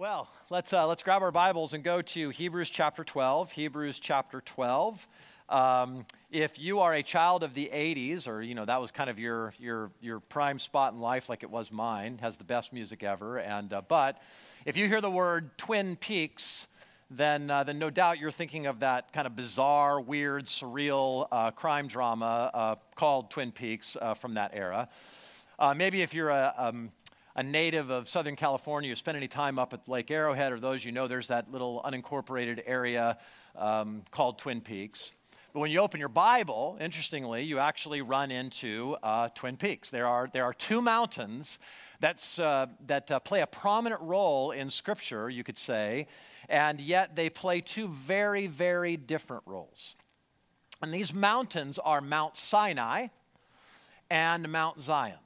Well, let's, uh, let's grab our Bibles and go to Hebrews chapter 12. Hebrews chapter 12. Um, if you are a child of the 80s, or, you know, that was kind of your, your, your prime spot in life like it was mine, has the best music ever. And, uh, but if you hear the word Twin Peaks, then, uh, then no doubt you're thinking of that kind of bizarre, weird, surreal uh, crime drama uh, called Twin Peaks uh, from that era. Maybe if you're a, um, a native of Southern California, you spend any time up at Lake Arrowhead, or those you know, there's that little unincorporated area um, called Twin Peaks. But when you open your Bible, interestingly, you actually run into uh, Twin Peaks. There are, there are two mountains that's, uh, that uh, play a prominent role in Scripture, you could say, and yet they play two very, very different roles. And these mountains are Mount Sinai and Mount Zion.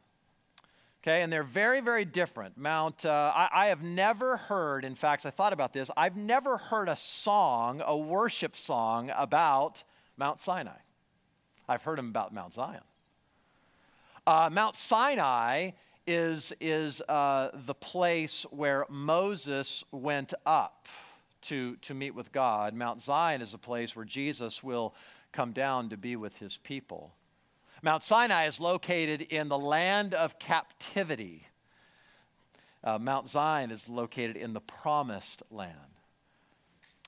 Okay, and they're very, very different. Mount, uh, I, I, have never heard, in fact, I thought about this, I've never heard a song, a worship song about Mount Sinai. I've heard them about Mount Zion. Uh, Mount Sinai is, is uh, the place where Moses went up to, to meet with God. Mount Zion is a place where Jesus will come down to be with his people. Mount Sinai is located in the land of captivity. Uh, Mount Zion is located in the promised land.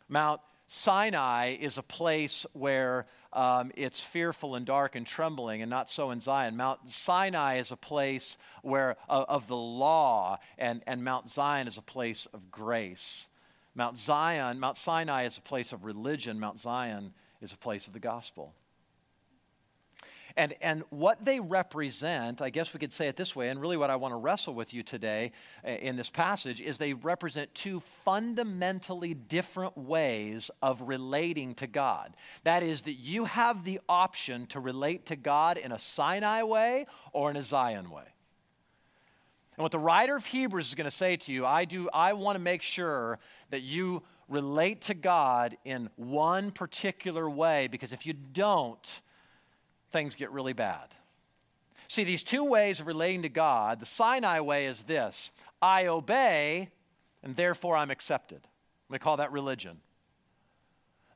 Mount Sinai is a place where um, it's fearful and dark and trembling, and not so in Zion. Mount Sinai is a place where uh, of the law, and, and Mount Zion is a place of grace. Mount Zion, Mount Sinai is a place of religion. Mount Zion is a place of the gospel. And, and what they represent, I guess we could say it this way, and really what I want to wrestle with you today uh, in this passage is they represent two fundamentally different ways of relating to God. That is, that you have the option to relate to God in a Sinai way or in a Zion way. And what the writer of Hebrews is going to say to you, I do I want to make sure that you relate to God in one particular way because if you don't, things get really bad. See, these two ways of relating to God, the Sinai way is this I obey, and therefore I'm accepted. We call that religion.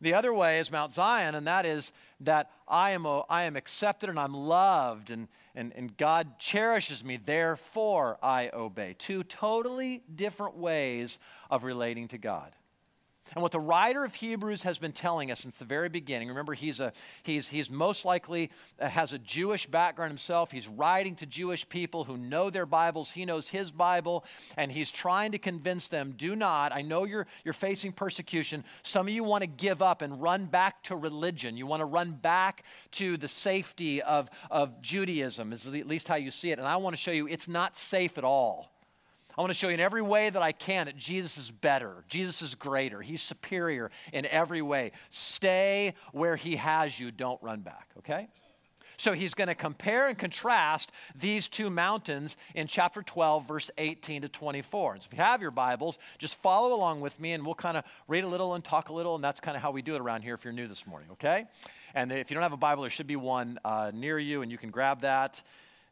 The other way is Mount Zion, and that is that I am, I am accepted and I'm loved, and, and, and God cherishes me, therefore I obey. Two totally different ways of relating to God. And what the writer of Hebrews has been telling us since the very beginning, remember, he's, a, he's, he's most likely uh, has a Jewish background himself. He's writing to Jewish people who know their Bibles. He knows his Bible, and he's trying to convince them do not, I know you're, you're facing persecution. Some of you want to give up and run back to religion. You want to run back to the safety of, of Judaism, is at least how you see it. And I want to show you it's not safe at all. I want to show you in every way that I can that Jesus is better. Jesus is greater. He's superior in every way. Stay where He has you. Don't run back, okay? So he's going to compare and contrast these two mountains in chapter 12, verse 18 to 24. And so if you have your Bibles, just follow along with me and we'll kind of read a little and talk a little. And that's kind of how we do it around here if you're new this morning, okay? And if you don't have a Bible, there should be one uh, near you and you can grab that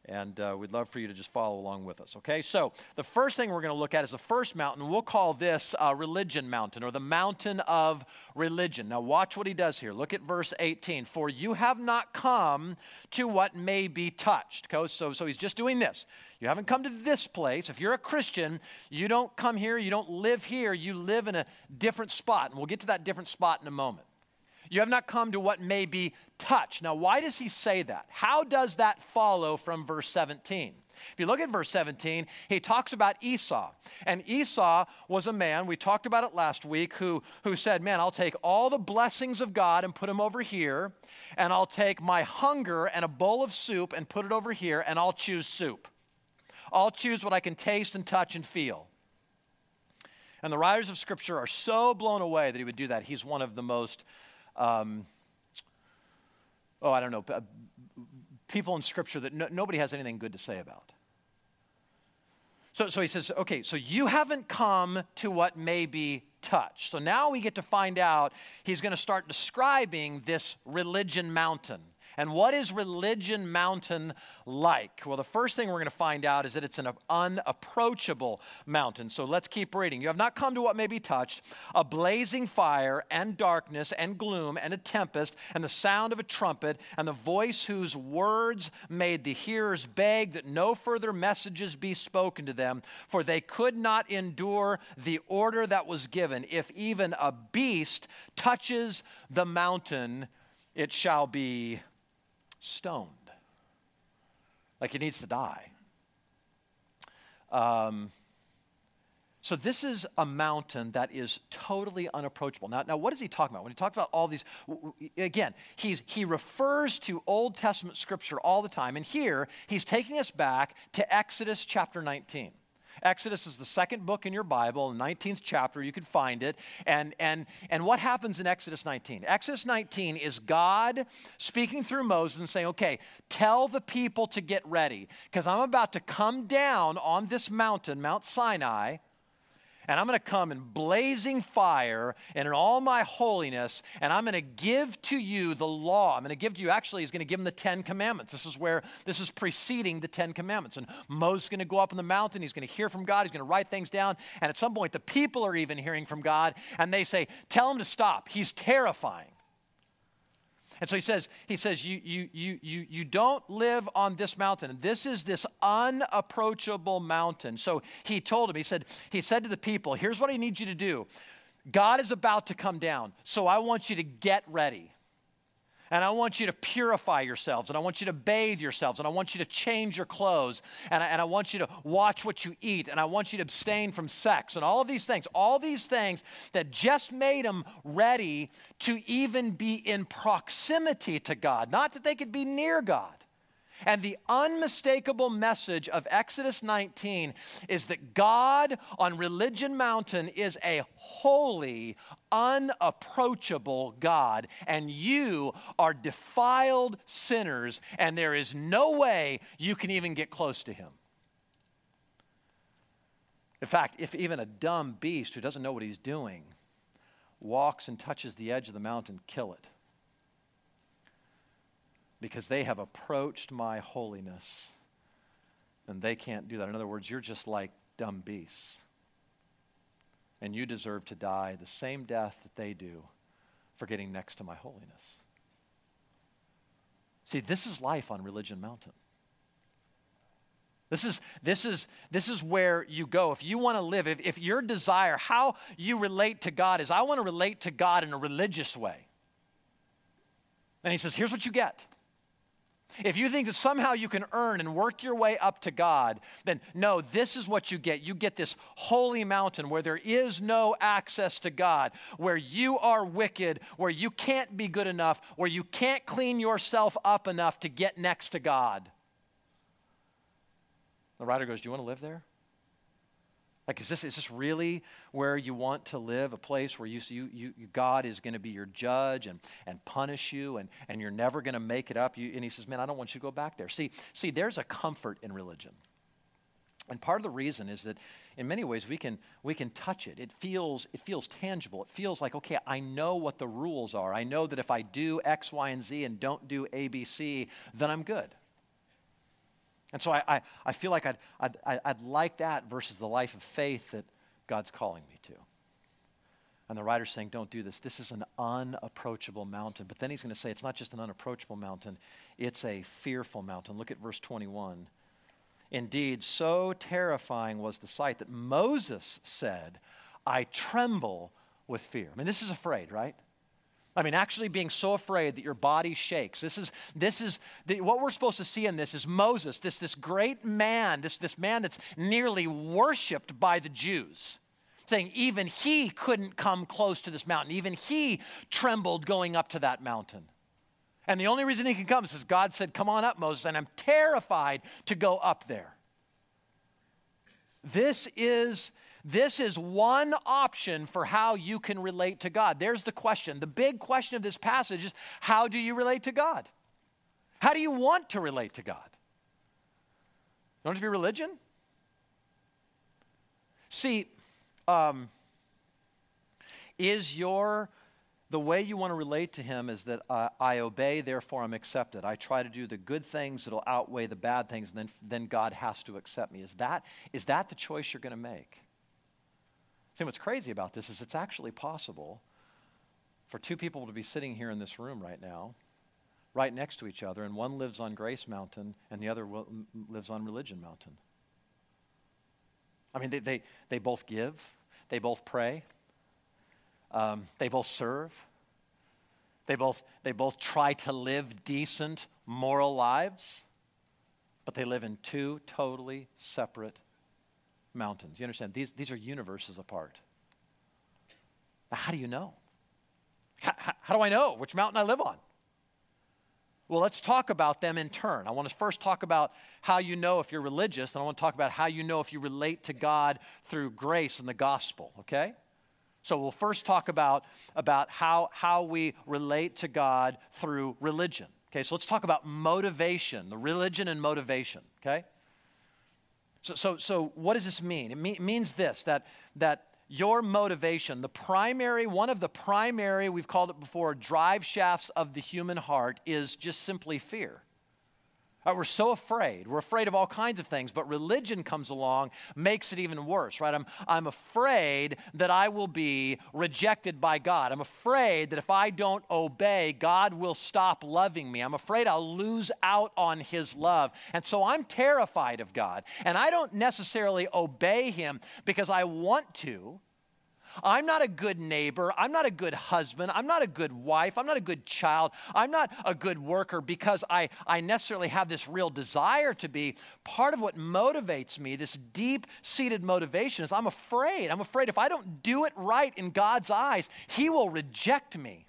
and uh, we'd love for you to just follow along with us, okay? So, the first thing we're going to look at is the first mountain. We'll call this uh, Religion Mountain or the Mountain of Religion. Now, watch what he does here. Look at verse 18. For you have not come to what may be touched. Okay? So, so he's just doing this. You haven't come to this place. If you're a Christian, you don't come here, you don't live here, you live in a different spot. And we'll get to that different spot in a moment. You have not come to what may be touched. Now, why does he say that? How does that follow from verse 17? If you look at verse 17, he talks about Esau. And Esau was a man, we talked about it last week, who, who said, Man, I'll take all the blessings of God and put them over here, and I'll take my hunger and a bowl of soup and put it over here, and I'll choose soup. I'll choose what I can taste and touch and feel. And the writers of Scripture are so blown away that he would do that. He's one of the most um, oh, I don't know, people in Scripture that no, nobody has anything good to say about. So, so he says, okay, so you haven't come to what may be touched. So now we get to find out he's going to start describing this religion mountain. And what is Religion Mountain like? Well, the first thing we're going to find out is that it's an unapproachable mountain. So let's keep reading. You have not come to what may be touched a blazing fire and darkness and gloom and a tempest and the sound of a trumpet and the voice whose words made the hearers beg that no further messages be spoken to them, for they could not endure the order that was given. If even a beast touches the mountain, it shall be stoned. Like it needs to die. Um, so this is a mountain that is totally unapproachable. Now, now what is he talking about? When he talks about all these, again, he's, he refers to Old Testament scripture all the time. And here, he's taking us back to Exodus chapter 19. Exodus is the second book in your Bible, 19th chapter, you can find it. And, and, and what happens in Exodus 19? Exodus 19 is God speaking through Moses and saying, okay, tell the people to get ready, because I'm about to come down on this mountain, Mount Sinai and I'm going to come in blazing fire and in all my holiness, and I'm going to give to you the law. I'm going to give to you, actually, he's going to give them the Ten Commandments. This is where, this is preceding the Ten Commandments. And Moses is going to go up on the mountain, he's going to hear from God, he's going to write things down, and at some point, the people are even hearing from God, and they say, Tell him to stop. He's terrifying. And so he says, he says, you, you, you, you, you don't live on this mountain. This is this unapproachable mountain. So he told him, he said, he said to the people, here's what I need you to do. God is about to come down. So I want you to get ready. And I want you to purify yourselves, and I want you to bathe yourselves, and I want you to change your clothes, and I, and I want you to watch what you eat, and I want you to abstain from sex, and all of these things, all these things that just made them ready to even be in proximity to God, not that they could be near God. And the unmistakable message of Exodus 19 is that God on Religion Mountain is a holy, unapproachable God, and you are defiled sinners, and there is no way you can even get close to Him. In fact, if even a dumb beast who doesn't know what he's doing walks and touches the edge of the mountain, kill it because they have approached my holiness and they can't do that. In other words, you're just like dumb beasts. And you deserve to die the same death that they do for getting next to my holiness. See, this is life on Religion Mountain. This is, this, is, this is where you go. If you want to live, if, if your desire, how you relate to God is, I want to relate to God in a religious way. And he says, here's what you get if you think that somehow you can earn and work your way up to God, then no, this is what you get. You get this holy mountain where there is no access to God, where you are wicked, where you can't be good enough, where you can't clean yourself up enough to get next to God. The writer goes, Do you want to live there? Like, is this, is this really where you want to live? A place where you, you, you God is going to be your judge and, and punish you and, and you're never going to make it up? You, and he says, Man, I don't want you to go back there. See, see, there's a comfort in religion. And part of the reason is that in many ways we can, we can touch it. It feels, it feels tangible. It feels like, okay, I know what the rules are. I know that if I do X, Y, and Z and don't do A, B, C, then I'm good. And so I, I, I feel like I'd, I'd, I'd like that versus the life of faith that God's calling me to. And the writer's saying, don't do this. This is an unapproachable mountain. But then he's going to say it's not just an unapproachable mountain, it's a fearful mountain. Look at verse 21. Indeed, so terrifying was the sight that Moses said, I tremble with fear. I mean, this is afraid, right? I mean, actually being so afraid that your body shakes. This is, this is the, what we're supposed to see in this is Moses, this, this great man, this, this man that's nearly worshiped by the Jews, saying even he couldn't come close to this mountain. Even he trembled going up to that mountain. And the only reason he can come is God said, Come on up, Moses, and I'm terrified to go up there. This is this is one option for how you can relate to God. There's the question. The big question of this passage is how do you relate to God? How do you want to relate to God? Don't it be religion? See, um, is your the way you want to relate to him is that uh, I obey, therefore I'm accepted. I try to do the good things that'll outweigh the bad things, and then, then God has to accept me. Is that, is that the choice you're going to make? See, what's crazy about this is it's actually possible for two people to be sitting here in this room right now, right next to each other, and one lives on Grace Mountain and the other lives on Religion Mountain. I mean, they, they, they both give, they both pray, um, they both serve. They both, they both try to live decent, moral lives, but they live in two totally separate mountains. You understand? These, these are universes apart. Now, how do you know? How, how, how do I know which mountain I live on? Well, let's talk about them in turn. I want to first talk about how you know if you're religious, and I want to talk about how you know if you relate to God through grace and the gospel, okay? So we'll first talk about, about how, how we relate to God through religion. Okay, so let's talk about motivation, the religion and motivation, okay? So, so, so what does this mean? It me- means this that, that your motivation, the primary, one of the primary, we've called it before, drive shafts of the human heart is just simply fear. Uh, we're so afraid. We're afraid of all kinds of things, but religion comes along, makes it even worse, right? I'm, I'm afraid that I will be rejected by God. I'm afraid that if I don't obey, God will stop loving me. I'm afraid I'll lose out on His love. And so I'm terrified of God. And I don't necessarily obey Him because I want to. I'm not a good neighbor. I'm not a good husband. I'm not a good wife. I'm not a good child. I'm not a good worker because I, I necessarily have this real desire to be. Part of what motivates me, this deep seated motivation, is I'm afraid. I'm afraid if I don't do it right in God's eyes, He will reject me.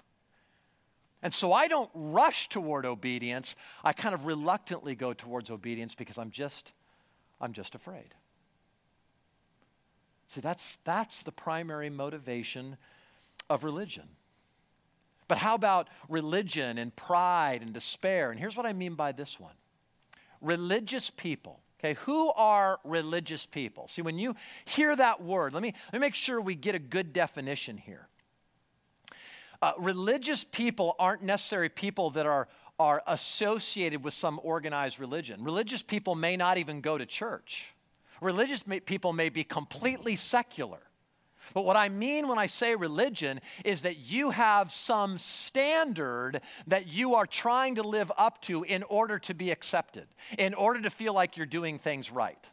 And so I don't rush toward obedience. I kind of reluctantly go towards obedience because I'm just, I'm just afraid. See, that's, that's the primary motivation of religion. But how about religion and pride and despair? And here's what I mean by this one religious people. Okay, who are religious people? See, when you hear that word, let me, let me make sure we get a good definition here. Uh, religious people aren't necessarily people that are, are associated with some organized religion. Religious people may not even go to church. Religious people may be completely secular. But what I mean when I say religion is that you have some standard that you are trying to live up to in order to be accepted, in order to feel like you're doing things right.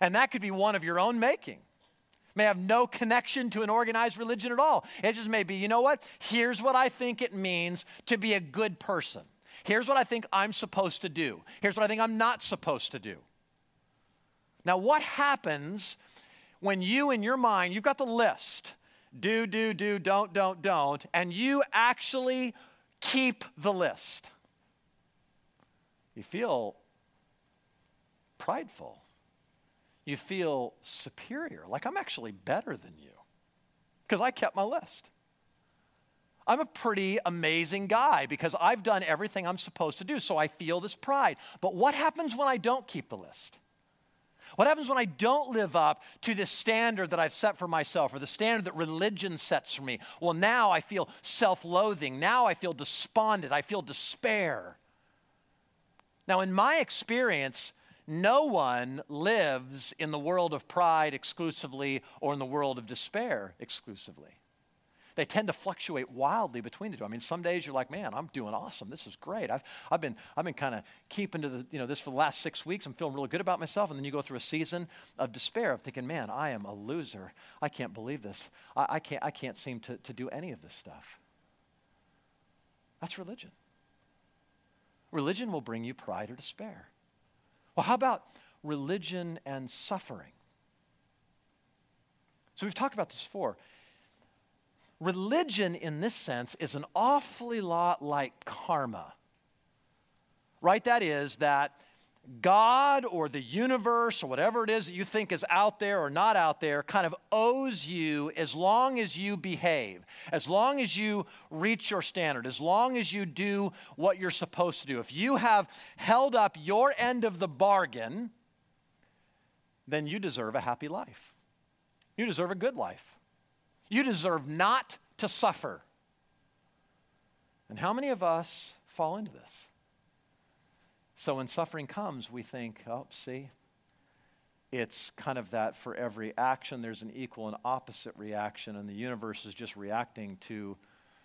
And that could be one of your own making. May have no connection to an organized religion at all. It just may be, you know what? Here's what I think it means to be a good person. Here's what I think I'm supposed to do. Here's what I think I'm not supposed to do. Now, what happens when you, in your mind, you've got the list do, do, do, don't, don't, don't, and you actually keep the list? You feel prideful. You feel superior, like I'm actually better than you because I kept my list. I'm a pretty amazing guy because I've done everything I'm supposed to do, so I feel this pride. But what happens when I don't keep the list? What happens when I don't live up to the standard that I've set for myself or the standard that religion sets for me? Well, now I feel self loathing. Now I feel despondent. I feel despair. Now, in my experience, no one lives in the world of pride exclusively or in the world of despair exclusively. They tend to fluctuate wildly between the two. I mean, some days you're like, man, I'm doing awesome. This is great. I've, I've been, I've been kind of keeping to the, you know, this for the last six weeks. I'm feeling really good about myself. And then you go through a season of despair of thinking, man, I am a loser. I can't believe this. I, I can't, I can't seem to, to do any of this stuff. That's religion. Religion will bring you pride or despair. Well, how about religion and suffering? So we've talked about this before religion, in this sense, is an awfully lot like karma. Right? That is, that God or the universe or whatever it is that you think is out there or not out there kind of owes you as long as you behave, as long as you reach your standard, as long as you do what you're supposed to do. If you have held up your end of the bargain, then you deserve a happy life. You deserve a good life. You deserve not to suffer. And how many of us fall into this? So when suffering comes, we think, oh, see, it's kind of that for every action, there's an equal and opposite reaction, and the universe is just reacting to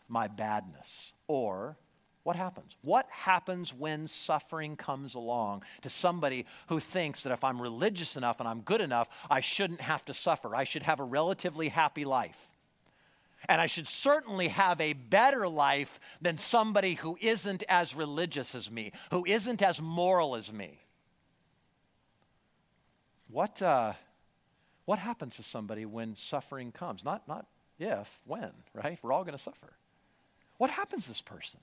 my badness. Or what happens? What happens when suffering comes along to somebody who thinks that if I'm religious enough and I'm good enough, I shouldn't have to suffer? I should have a relatively happy life. And I should certainly have a better life than somebody who isn't as religious as me, who isn't as moral as me. What, uh, what happens to somebody when suffering comes? Not, not if, when, right? We're all going to suffer. What happens to this person?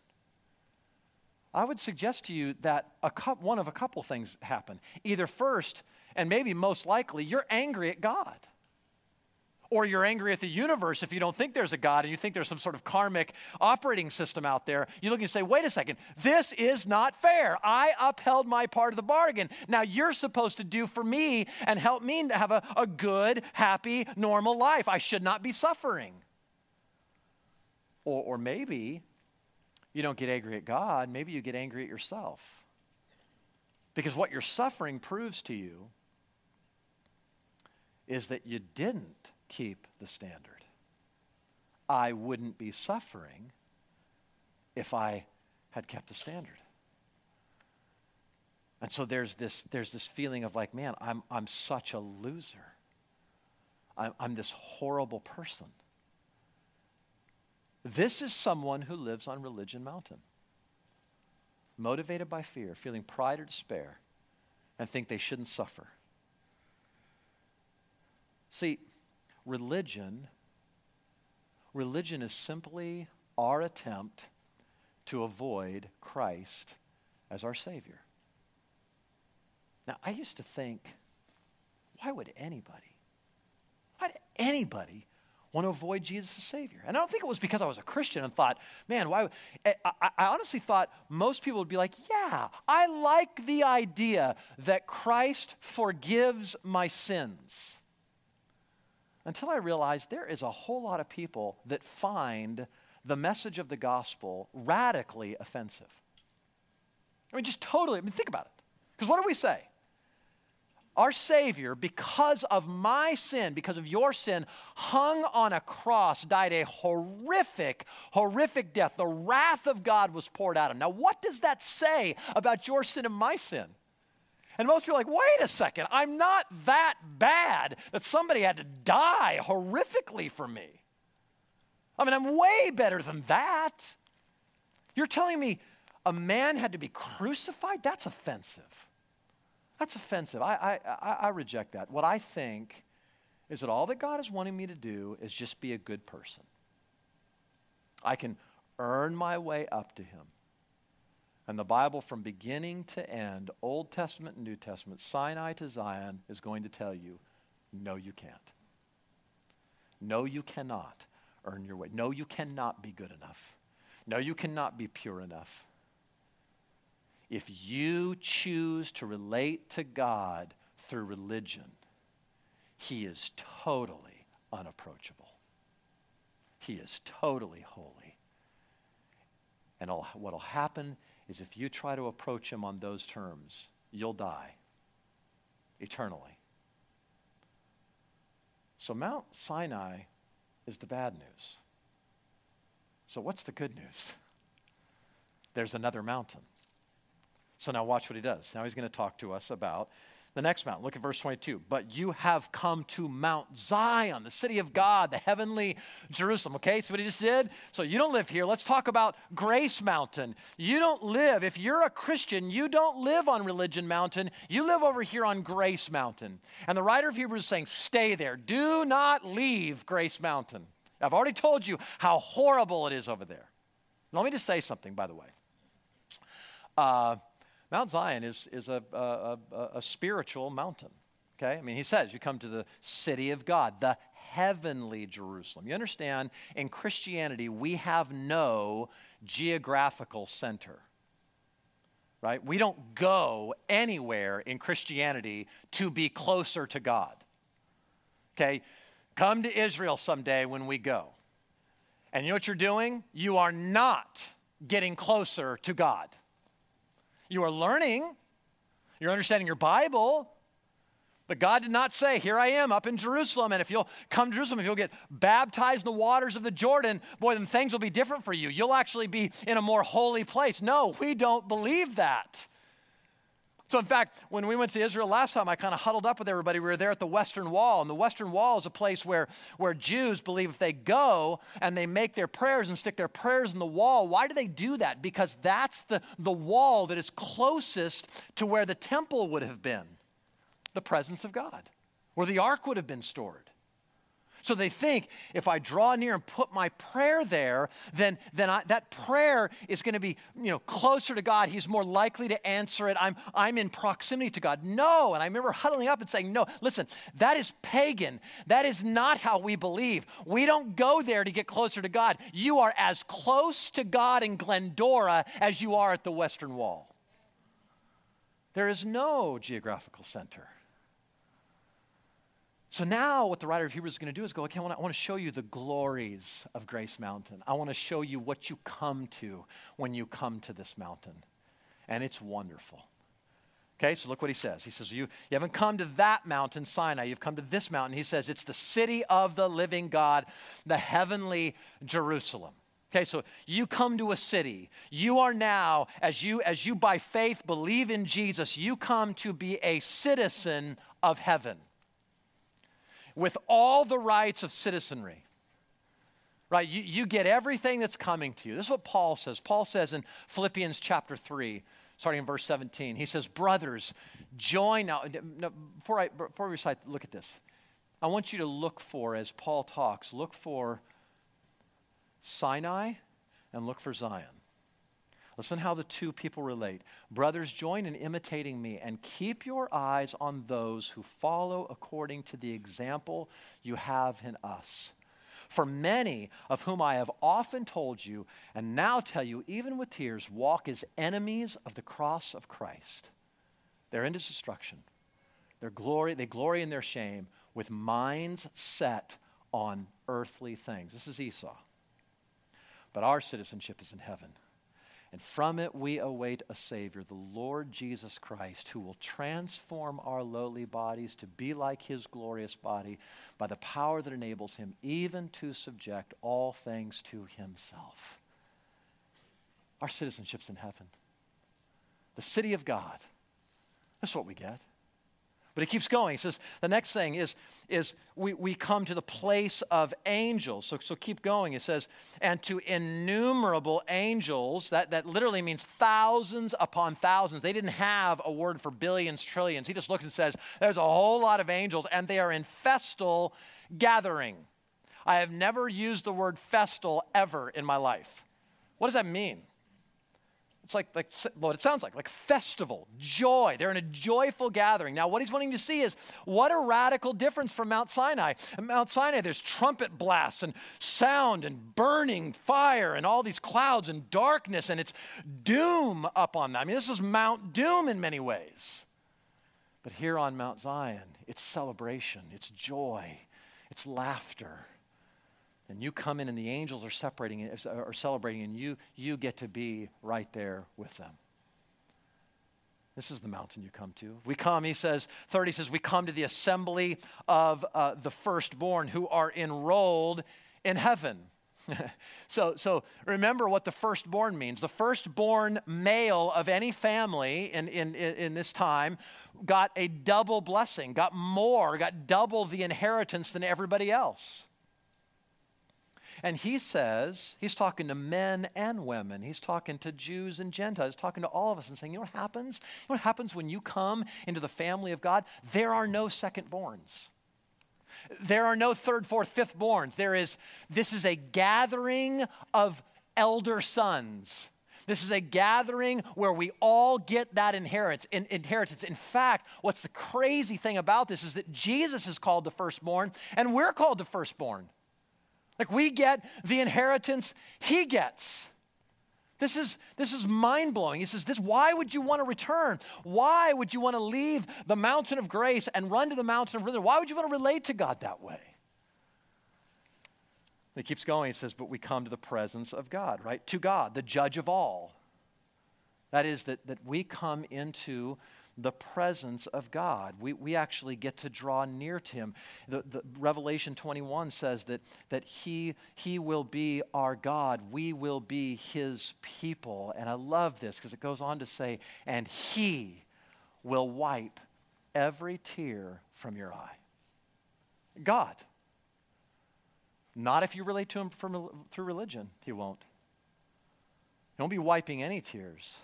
I would suggest to you that a one of a couple things happen. Either first, and maybe most likely, you're angry at God. Or you're angry at the universe if you don't think there's a God and you think there's some sort of karmic operating system out there. You look and say, wait a second, this is not fair. I upheld my part of the bargain. Now you're supposed to do for me and help me to have a, a good, happy, normal life. I should not be suffering. Or, or maybe you don't get angry at God, maybe you get angry at yourself. Because what your suffering proves to you is that you didn't keep the standard. I wouldn't be suffering if I had kept the standard. And so there's this, there's this feeling of like, man, I'm, I'm such a loser. I'm, I'm this horrible person. This is someone who lives on Religion Mountain, motivated by fear, feeling pride or despair, and think they shouldn't suffer. See, religion, religion is simply our attempt to avoid Christ as our Savior. Now, I used to think, why would anybody, why would anybody want to avoid Jesus as Savior. And I don't think it was because I was a Christian and thought, man, why? Eh, I, I, honestly thought most people would be like, yeah, I like the idea that Christ forgives my sins. Until I realized there is a whole lot of people that find the message of the gospel radically offensive. I mean, just totally, I mean, think about it. Because what do we say? Our Savior, because of my sin, because of your sin, hung on a cross, died a horrific, horrific death. The wrath of God was poured out of him. Now, what does that say about your sin and my sin? And most people are like, wait a second, I'm not that bad that somebody had to die horrifically for me. I mean, I'm way better than that. You're telling me a man had to be crucified? That's offensive. That's offensive. I, I, I, reject that. What I think is that all that God is wanting me to do is just be a good person. I can earn my way up to Him. And the Bible, from beginning to end, Old Testament and New Testament, Sinai to Zion, is going to tell you no, you can't. No, you cannot earn your way. No, you cannot be good enough. No, you cannot be pure enough if you choose to relate to God through religion, He is totally unapproachable. He is totally holy. And what will happen is if you try to approach Him on those terms, you'll die eternally. So, Mount Sinai is the bad news. So, what's the good news? There's another mountain. So now watch what he does. Now he's going to talk to us about the next mountain. Look at verse 22. But you have come to Mount Zion, the city of God, the heavenly Jerusalem. Okay, so what he just did? So you don't live here. Let's talk about Grace Mountain. You don't live, if you're a Christian, you don't live on Religion Mountain. You live over here on Grace Mountain. And the writer of Hebrews is saying, stay there. Do not leave Grace Mountain. I've already told you how horrible it is over there. Let me just say something, by the way. Uh, Mount Zion is, is a, a, a, a spiritual mountain. Okay? I mean, he says you come to the city of God, the heavenly Jerusalem. You understand, in Christianity, we have no geographical center. Right? We don't go anywhere in Christianity to be closer to God. Okay? Come to Israel someday when we go. And you know what you're doing? You are not getting closer to God. You are learning, you're understanding your Bible, but God did not say, Here I am up in Jerusalem, and if you'll come to Jerusalem, if you'll get baptized in the waters of the Jordan, boy, then things will be different for you. You'll actually be in a more holy place. No, we don't believe that. So, in fact, when we went to Israel last time, I kind of huddled up with everybody. We were there at the Western Wall, and the Western Wall is a place where, where Jews believe if they go and they make their prayers and stick their prayers in the wall, why do they do that? Because that's the, the wall that is closest to where the temple would have been the presence of God, where the ark would have been stored. So they think if I draw near and put my prayer there, then, then I, that prayer is going to be you know, closer to God. He's more likely to answer it. I'm, I'm in proximity to God. No. And I remember huddling up and saying, No, listen, that is pagan. That is not how we believe. We don't go there to get closer to God. You are as close to God in Glendora as you are at the Western Wall. There is no geographical center. So now, what the writer of Hebrews is going to do is go, okay, I want, to, show you the glories of Grace Mountain. I want to show you what you come to when you come to this mountain. And it's wonderful. Okay, so look what he says. He says, you, you haven't come to that mountain, Sinai. You've come to this mountain. He says, It's the city of the living God, the heavenly Jerusalem. Okay, so you come to a city. You are now, as you, as you by faith believe in Jesus, you come to be a citizen of heaven with all the rights of citizenry. Right? You, you get everything that's coming to you. This is what Paul says. Paul says in Philippians chapter 3, starting in verse 17, he says, Brothers, join now. Before I, before we recite, look at this. I want you to look for, as Paul talks, look for Sinai and look for Zion. Listen how the two people relate. Brothers, join in imitating me and keep your eyes on those who follow according to the example you have in us. For many of whom I have often told you, and now tell you, even with tears, walk as enemies of the cross of Christ. They're into destruction. Their glory, they glory in their shame with minds set on earthly things. This is Esau. But our citizenship is in heaven and from it we await a Savior, the Lord Jesus Christ, who will transform our lowly bodies to be like his glorious body by the power that enables him even to subject all things to himself. Our citizenship's in heaven, the city of God. That's what we get. But he keeps going. He says the next thing is, is we, we come to the place of angels. So, so keep going. It says, and to innumerable angels, that, that literally means thousands upon thousands. They didn't have a word for billions, trillions. He just looks and says, there's a whole lot of angels, and they are in festal gathering. I have never used the word festal ever in my life. What does that mean? It's like, like what it sounds like, like festival, joy. They're in a joyful gathering. Now, what he's wanting to see is what a radical difference from Mount Sinai. At Mount Sinai, there's trumpet blasts and sound and burning fire and all these clouds and darkness, and it's doom up on them. I mean, this is Mount Doom in many ways. But here on Mount Zion, it's celebration, it's joy, it's laughter and you come in and the angels are separating are celebrating and you you get to be right there with them this is the mountain you come to we come he says 30 says we come to the assembly of uh, the firstborn who are enrolled in heaven so, so remember what the firstborn means. The firstborn male of any family in, in, in this time got a double blessing, got more, got double the inheritance than everybody else. And he says, he's talking to men and women. He's talking to Jews and Gentiles, talking to all of us and saying, you know what happens? You know what happens when you come into the family of God? There are no secondborns. There are no third, fourth, fifth borns. There is, this is a gathering of elder sons. This is a gathering where we all get that inheritance. In, inheritance. In fact, what's the crazy thing about this is that Jesus is called the firstborn, and we're called the firstborn. Like we get the inheritance he gets. This is, this is mind blowing. He says, this, Why would you want to return? Why would you want to leave the mountain of grace and run to the mountain of rhythm? Why would you want to relate to God that way? He keeps going. He says, But we come to the presence of God, right? To God, the judge of all. That is, that, that we come into the presence of God. We, we actually get to draw near to Him. The, the Revelation 21 says that, that he, he will be our God. We will be His people. And I love this because it goes on to say, and He will wipe every tear from your eye. God. Not if you relate to him from, through religion, he won't. He won't be wiping any tears.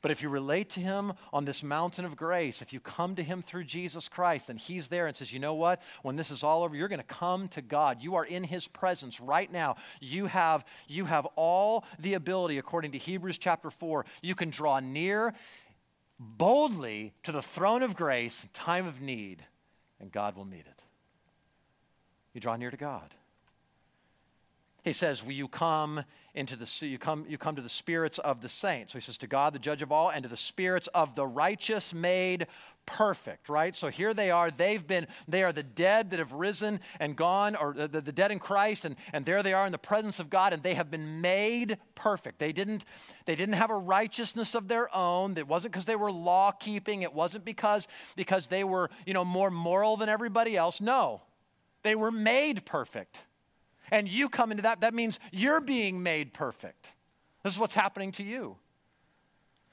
But if you relate to him on this mountain of grace, if you come to him through Jesus Christ and he's there and says, you know what? When this is all over, you're going to come to God. You are in his presence right now. You have, you have all the ability, according to Hebrews chapter 4. You can draw near boldly to the throne of grace in time of need, and God will meet it. You draw near to God. He says, Will you come into the you come, you come to the spirits of the saints. So he says, To God, the judge of all, and to the spirits of the righteous made perfect, right? So here they are. They've been, they are the dead that have risen and gone, or the, the, dead in Christ, and, and there they are in the presence of God, and they have been made perfect. They didn't, they didn't have a righteousness of their own. It wasn't because they were law keeping. It wasn't because, because they were, you know, more moral than everybody else. No. They were made perfect. And you come into that, that means you're being made perfect. This is what's happening to you.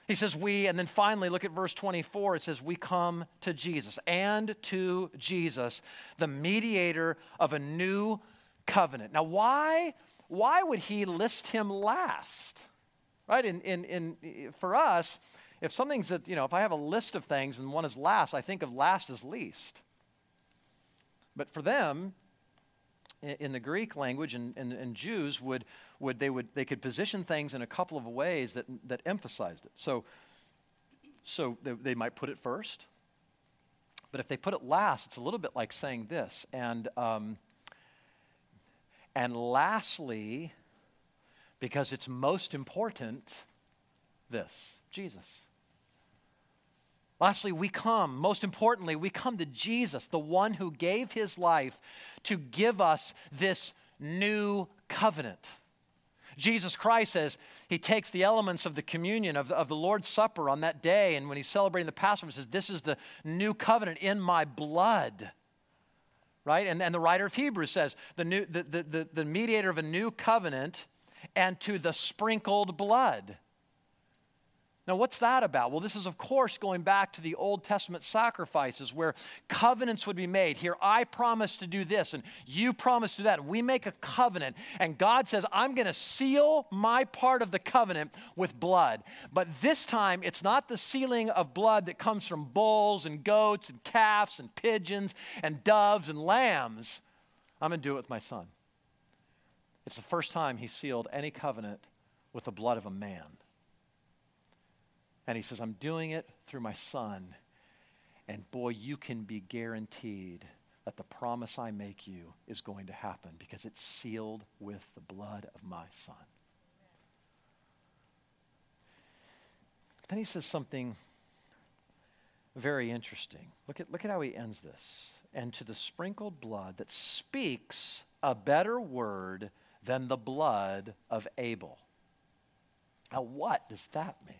He says, We, and then finally, look at verse 24. It says, We come to Jesus and to Jesus, the mediator of a new covenant. Now, why, why would he list him last? Right? In, in, in, for us, if something's that, you know, if I have a list of things and one is last, I think of last as least. But for them, in the Greek language and, and, and, Jews would, would, they would they could position things in a couple of ways that, that emphasized it. So, so they, they might put it first, but if they put it last, it's a little bit like saying this. And, um, and lastly, because it's most important, this Jesus. Lastly, we come, most importantly, we come to Jesus, the one who gave his life to give us this new covenant. Jesus Christ says he takes the elements of the communion of the, of the Lord's Supper on that day, and when he's celebrating the Passover, he says, This is the new covenant in my blood. Right? And, and the writer of Hebrews says, the, new, the, the, the, the mediator of a new covenant and to the sprinkled blood. Now, what's that about? Well, this is, of course, going back to the Old Testament sacrifices where covenants would be made. Here, I promise to do this, and you promise to do that. We make a covenant, and God says, I'm going to seal my part of the covenant with blood. But this time, it's not the sealing of blood that comes from bulls and goats and calves and pigeons and doves and lambs. I'm going to do it with my son. It's the first time he sealed any covenant with the blood of a man. And he says, I'm doing it through my son. And boy, you can be guaranteed that the promise I make you is going to happen because it's sealed with the blood of my son. Then he says something very interesting. Look at, look at how he ends this. And to the sprinkled blood that speaks a better word than the blood of Abel. Now, what does that mean?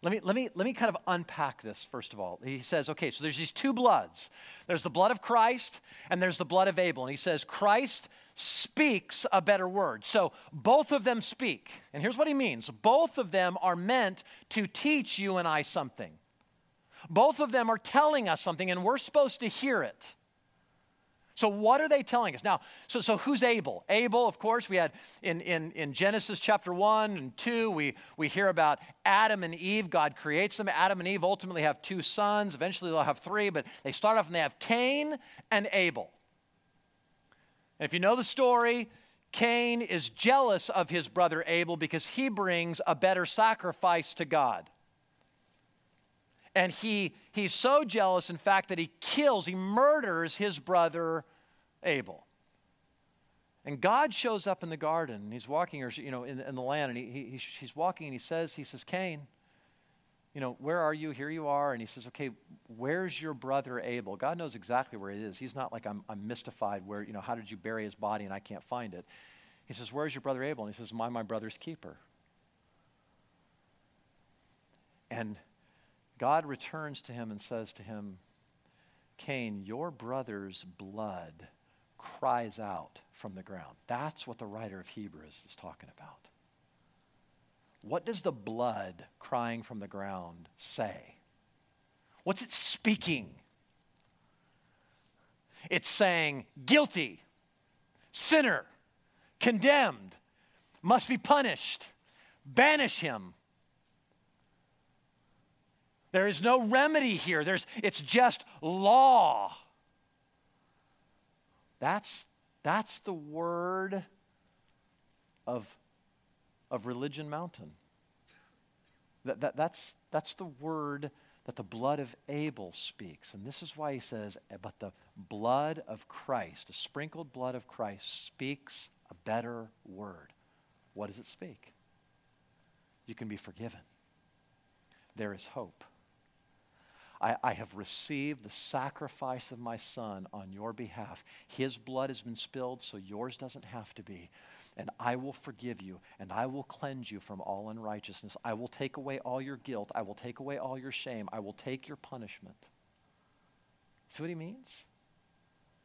Let me, let, me, let me kind of unpack this first of all. He says, okay, so there's these two bloods there's the blood of Christ and there's the blood of Abel. And he says, Christ speaks a better word. So both of them speak. And here's what he means both of them are meant to teach you and I something. Both of them are telling us something, and we're supposed to hear it. So, what are they telling us? Now, so, so who's Abel? Abel, of course, we had in, in, in Genesis chapter 1 and 2, we, we hear about Adam and Eve. God creates them. Adam and Eve ultimately have two sons. Eventually, they'll have three, but they start off and they have Cain and Abel. And if you know the story, Cain is jealous of his brother Abel because he brings a better sacrifice to God. And he, he's so jealous, in fact, that he kills, he murders his brother Abel. And God shows up in the garden, and he's walking, or, you know, in, in the land, and he, he, he's walking, and he says, he says, Cain, you know, where are you? Here you are. And he says, okay, where's your brother Abel? God knows exactly where he is. He's not like, I'm, I'm mystified where, you know, how did you bury his body and I can't find it? He says, where's your brother Abel? And he says, I my brother's keeper? And God returns to him and says to him, Cain, your brother's blood cries out from the ground. That's what the writer of Hebrews is talking about. What does the blood crying from the ground say? What's it speaking? It's saying, guilty, sinner, condemned, must be punished, banish him. There is no remedy here. There's, it's just law. That's, that's the word of of Religion Mountain. That, that, that's, that's the word that the blood of Abel speaks. And this is why he says, eh, but the blood of Christ, the sprinkled blood of Christ, speaks a better word. What does it speak? You can be forgiven. There is hope. I, I, have received the sacrifice of my son on your behalf. His blood has been spilled, so yours doesn't have to be and I will forgive you, and I will cleanse you from all unrighteousness. I will take away all your guilt. I will take away all your shame. I will take your punishment. See what he means?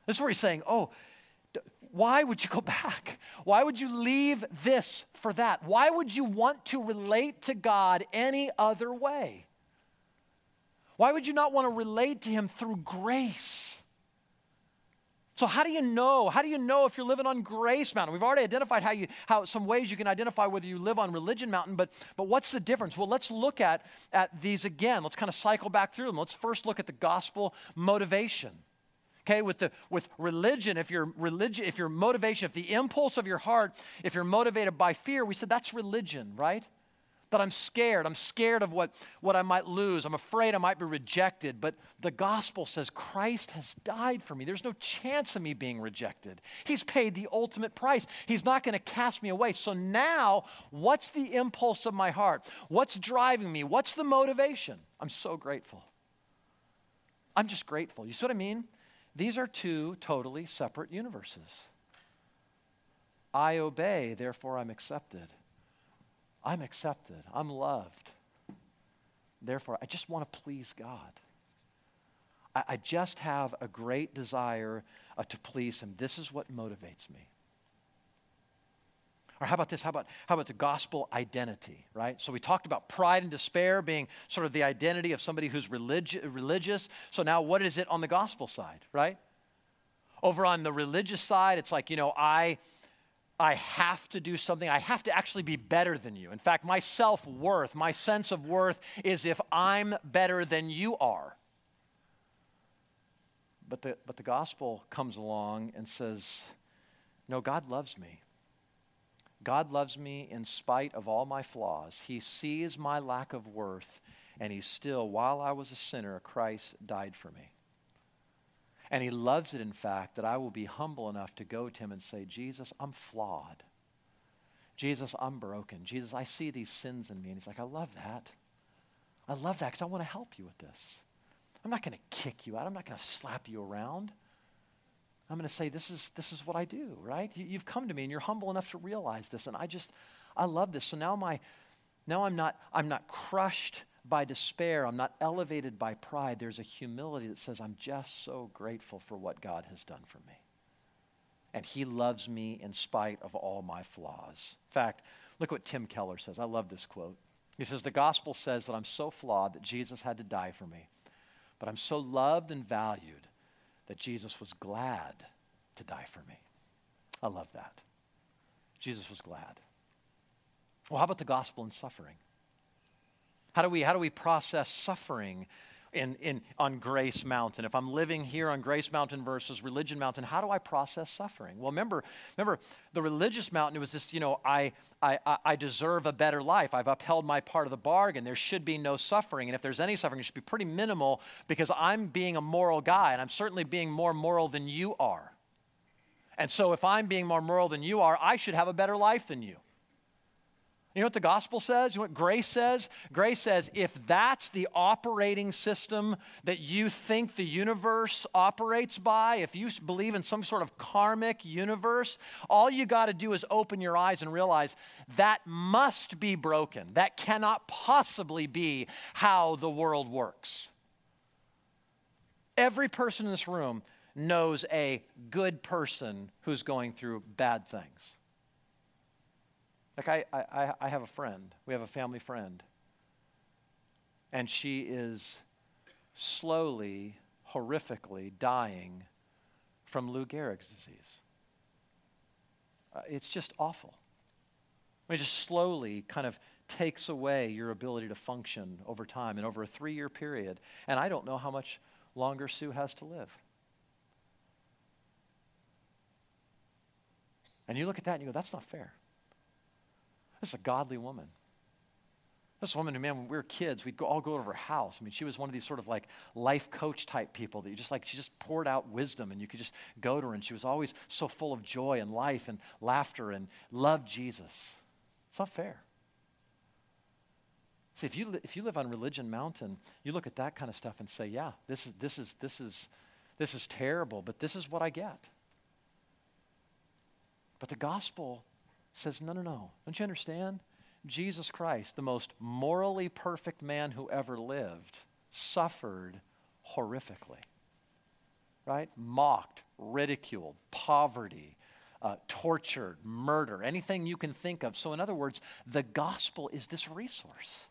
This is where he's saying, oh, why would you go back? Why would you leave this for that? Why would you want to relate to God any other way? Why would you not want to relate to Him through grace? So how do you know? How do you know if you're living on Grace Mountain? We've already identified how you how some ways you can identify whether you live on Religion Mountain, but but what's the difference? Well, let's look at at these again. Let's kind of cycle back through them. Let's first look at the gospel motivation. Okay, with the with religion, if your religion, if your motivation, if the impulse of your heart, if you're motivated by fear, we said that's religion, right? That I'm scared. I'm scared of what, what I might lose. I'm afraid I might be rejected. But the gospel says Christ has died for me. There's no chance of me being rejected. He's paid the ultimate price. He's not going to cast me away. So now, what's the impulse of my heart? What's driving me? What's the motivation? I'm so grateful. I'm just grateful. You see what I mean? These are two totally separate universes. I obey, therefore I'm accepted. I'm accepted, I'm loved. Therefore, I just want to please God. I, I just have a great desire uh, to please Him. This is what motivates me. Or how about this? How about, how about the gospel identity, right? So we talked about pride and despair being sort of the identity of somebody who's religi- religious. So now what is it on the gospel side, right? Over on the religious side, it's like, you know, I, I have to do something. I have to actually be better than you. In fact, my self worth, my sense of worth is if I'm better than you are. But the, but the gospel comes along and says, No, God loves me. God loves me in spite of all my flaws. He sees my lack of worth, and He still, while I was a sinner, Christ died for me. And he loves it, in fact, that I will be humble enough to go to him and say, Jesus, I'm flawed. Jesus, I'm broken. Jesus, I see these sins in me. And he's like, I love that. I love that because I want to help you with this. I'm not going to kick you out. I'm not going to slap you around. I'm going to say, this is, this is what I do, right? You, you've come to me and you're humble enough to realize this. And I just, I love this. So now my, now I'm not, I'm not crushed by despair. I'm not elevated by pride. There's a humility that says, I'm just so grateful for what God has done for me. And He loves me in spite of all my flaws. In fact, look what Tim Keller says. I love this quote. He says, The gospel says that I'm so flawed that Jesus had to die for me, but I'm so loved and valued that Jesus was glad to die for me. I love that. Jesus was glad. Well, how about the gospel and suffering? How do we, how do we process suffering in, in, on Grace Mountain? If I'm living here on Grace Mountain versus Religion Mountain, how do I process suffering? Well, remember, remember the religious mountain, it was this, you know, I, I, I deserve a better life. I've upheld my part of the bargain. There should be no suffering. And if there's any suffering, it should be pretty minimal because I'm being a moral guy, and I'm certainly being more moral than you are. And so if I'm being more moral than you are, I should have a better life than you. You know what the gospel says? You know what grace says? Grace says if that's the operating system that you think the universe operates by, if you believe in some sort of karmic universe, all you got to do is open your eyes and realize that must be broken. That cannot possibly be how the world works. Every person in this room knows a good person who's going through bad things. Like, I, I, I have a friend, we have a family friend, and she is slowly, horrifically dying from Lou Gehrig's disease. Uh, it's just awful. I mean, it just slowly kind of takes away your ability to function over time and over a three year period. And I don't know how much longer Sue has to live. And you look at that and you go, that's not fair. This is a godly woman. This woman man, when we were kids, we'd go, all go to her house. I mean, she was one of these sort of like life coach type people that you just like, she just poured out wisdom and you could just go to her and she was always so full of joy and life and laughter and loved Jesus. It's not fair. See, if you, if you live on Religion Mountain, you look at that kind of stuff and say, yeah, this is, this is, this is, this is terrible, but this is what I get. But the gospel says, no, no, no. Don't you understand? Jesus Christ, the most morally perfect man who ever lived, suffered horrifically. Right? Mocked, ridiculed, poverty, uh, tortured, murder, anything you can think of. So, in other words, the gospel is this resource.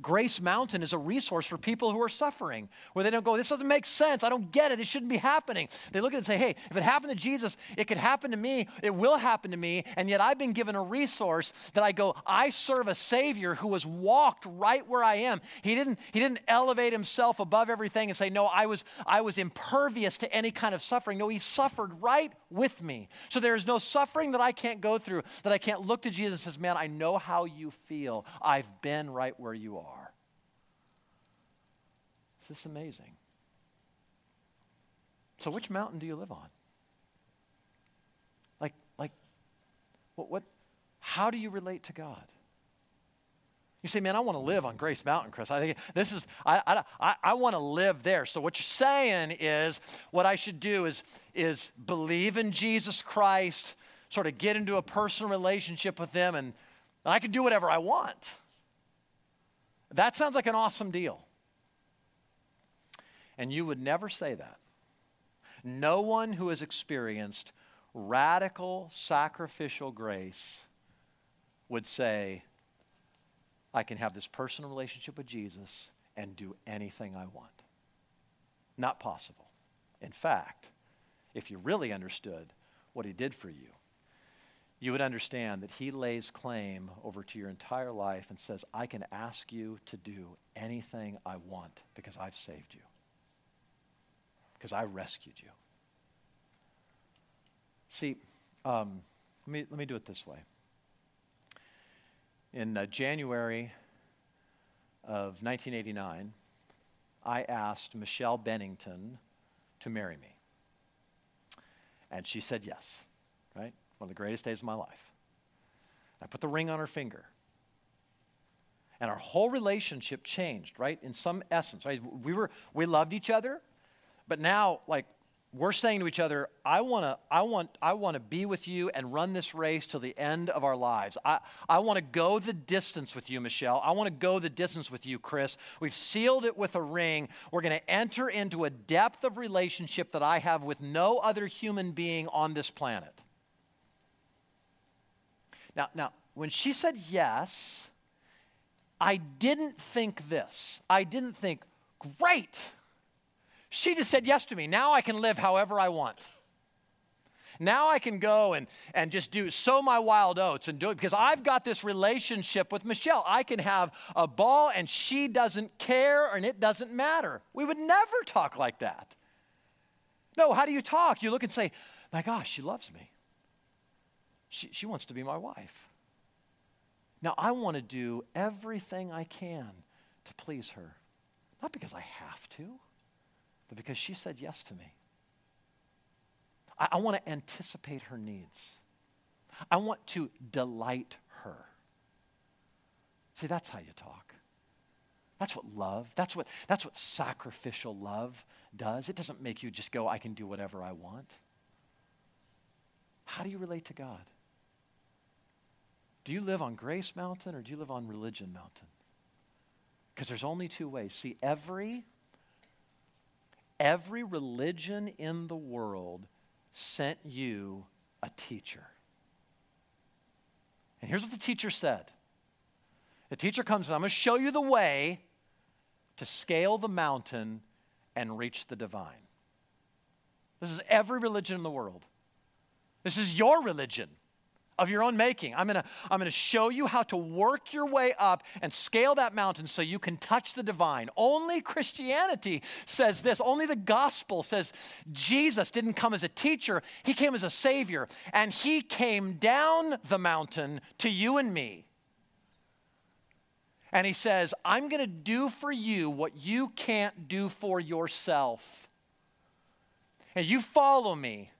Grace Mountain is a resource for people who are suffering, where they don't go, This doesn't make sense. I don't get it. This shouldn't be happening. They look at it and say, Hey, if it happened to Jesus, it could happen to me. It will happen to me. And yet I've been given a resource that I go, I serve a Savior who has walked right where I am. He didn't, he didn't elevate himself above everything and say, No, I was, I was impervious to any kind of suffering. No, he suffered right with me. So there is no suffering that I can't go through that I can't look to Jesus and says, Man, I know how you feel. I've been right where you are. This amazing. So, which mountain do you live on? Like, like, what, what, how do you relate to God? You say, man, I want to live on Grace Mountain, Chris. I think this is, I, I, I, I want to live there. So what you're saying is what I should do is, is believe in Jesus Christ, sort of get into a personal relationship with them, and I can do whatever I want. That sounds like an awesome deal. And you would never say that. No one who has experienced radical sacrificial grace would say, I can have this personal relationship with Jesus and do anything I want. Not possible. In fact, if you really understood what he did for you, you would understand that he lays claim over to your entire life and says, I can ask you to do anything I want because I've saved you because I rescued you. See, um, let, me, let me do it this way. In uh, January of 1989, I asked Michelle Bennington to marry me. And she said yes, right? One of the greatest days of my life. I put the ring on her finger. And our whole relationship changed, right? In some essence, right? We were we loved each other. But now, like, we're saying to each other, I want to I want, I want to be with you and run this race till the end of our lives. I, I want to go the distance with you, Michelle. I want to go the distance with you, Chris. We've sealed it with a ring. We're to enter into a depth of relationship that I have with no other human being on this planet. Now, now, when she said yes, I didn't think this. I didn't think, great. She just said yes to me. Now I can live however I want. Now I can go and, and just do sow my wild oats and do it because I've got this relationship with Michelle. I can have a ball and she doesn't care and it doesn't matter. We would never talk like that. No, how do you talk? You look and say, My gosh, she loves me. She, she wants to be my wife. Now I want to do everything I can to please her. Not because I have to but because she said yes to me. I, I want to anticipate her needs. I want to delight her. See, that's how you talk. That's what love, that's what, that's what sacrificial love does. It doesn't make you just go, I can do whatever I want. How do you relate to God? Do you live on Grace Mountain or do you live on Religion Mountain? Because there's only two ways. See, every every religion in the world sent you a teacher. And here's what the teacher said. The teacher comes and I'm going to show you the way to scale the mountain and reach the divine. This is every religion in the world. This is your religion of your own making. I'm gonna, I'm gonna show you how to work your way up and scale that mountain so you can touch the divine. Only Christianity says this. Only the gospel says Jesus didn't come as a teacher, he came as a savior. And he came down the mountain to you and me. And he says, I'm going to do for you what you can't do for yourself. And you follow me.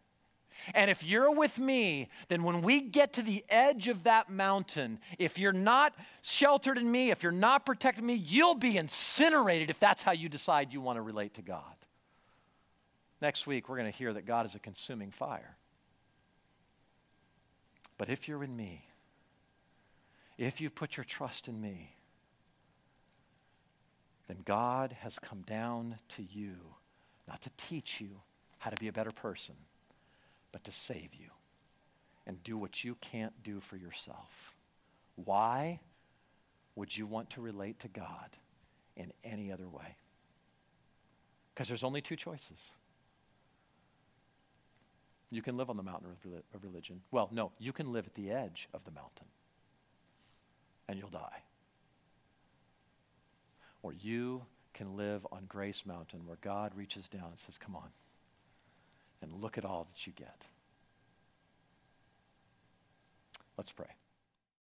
And if you're with me, then when we get to the edge of that mountain, if you're not sheltered in me, if you're not protecting me, you'll be incinerated if that's how you decide you want to relate to God. Next week, we're going to hear that God is a consuming fire. But if you're in me, if you put your trust in me, then God has come down to you, not to teach you how to be a better person but to save you and do what you can't do for yourself. Why would you want to relate to God in any other way? Because there's only two choices. You can live on the mountain of religion. Well, no, you can live at the edge of the mountain and you'll die. Or you can live on Grace Mountain where God reaches down and says, Come on and look at all that you get. Let's pray.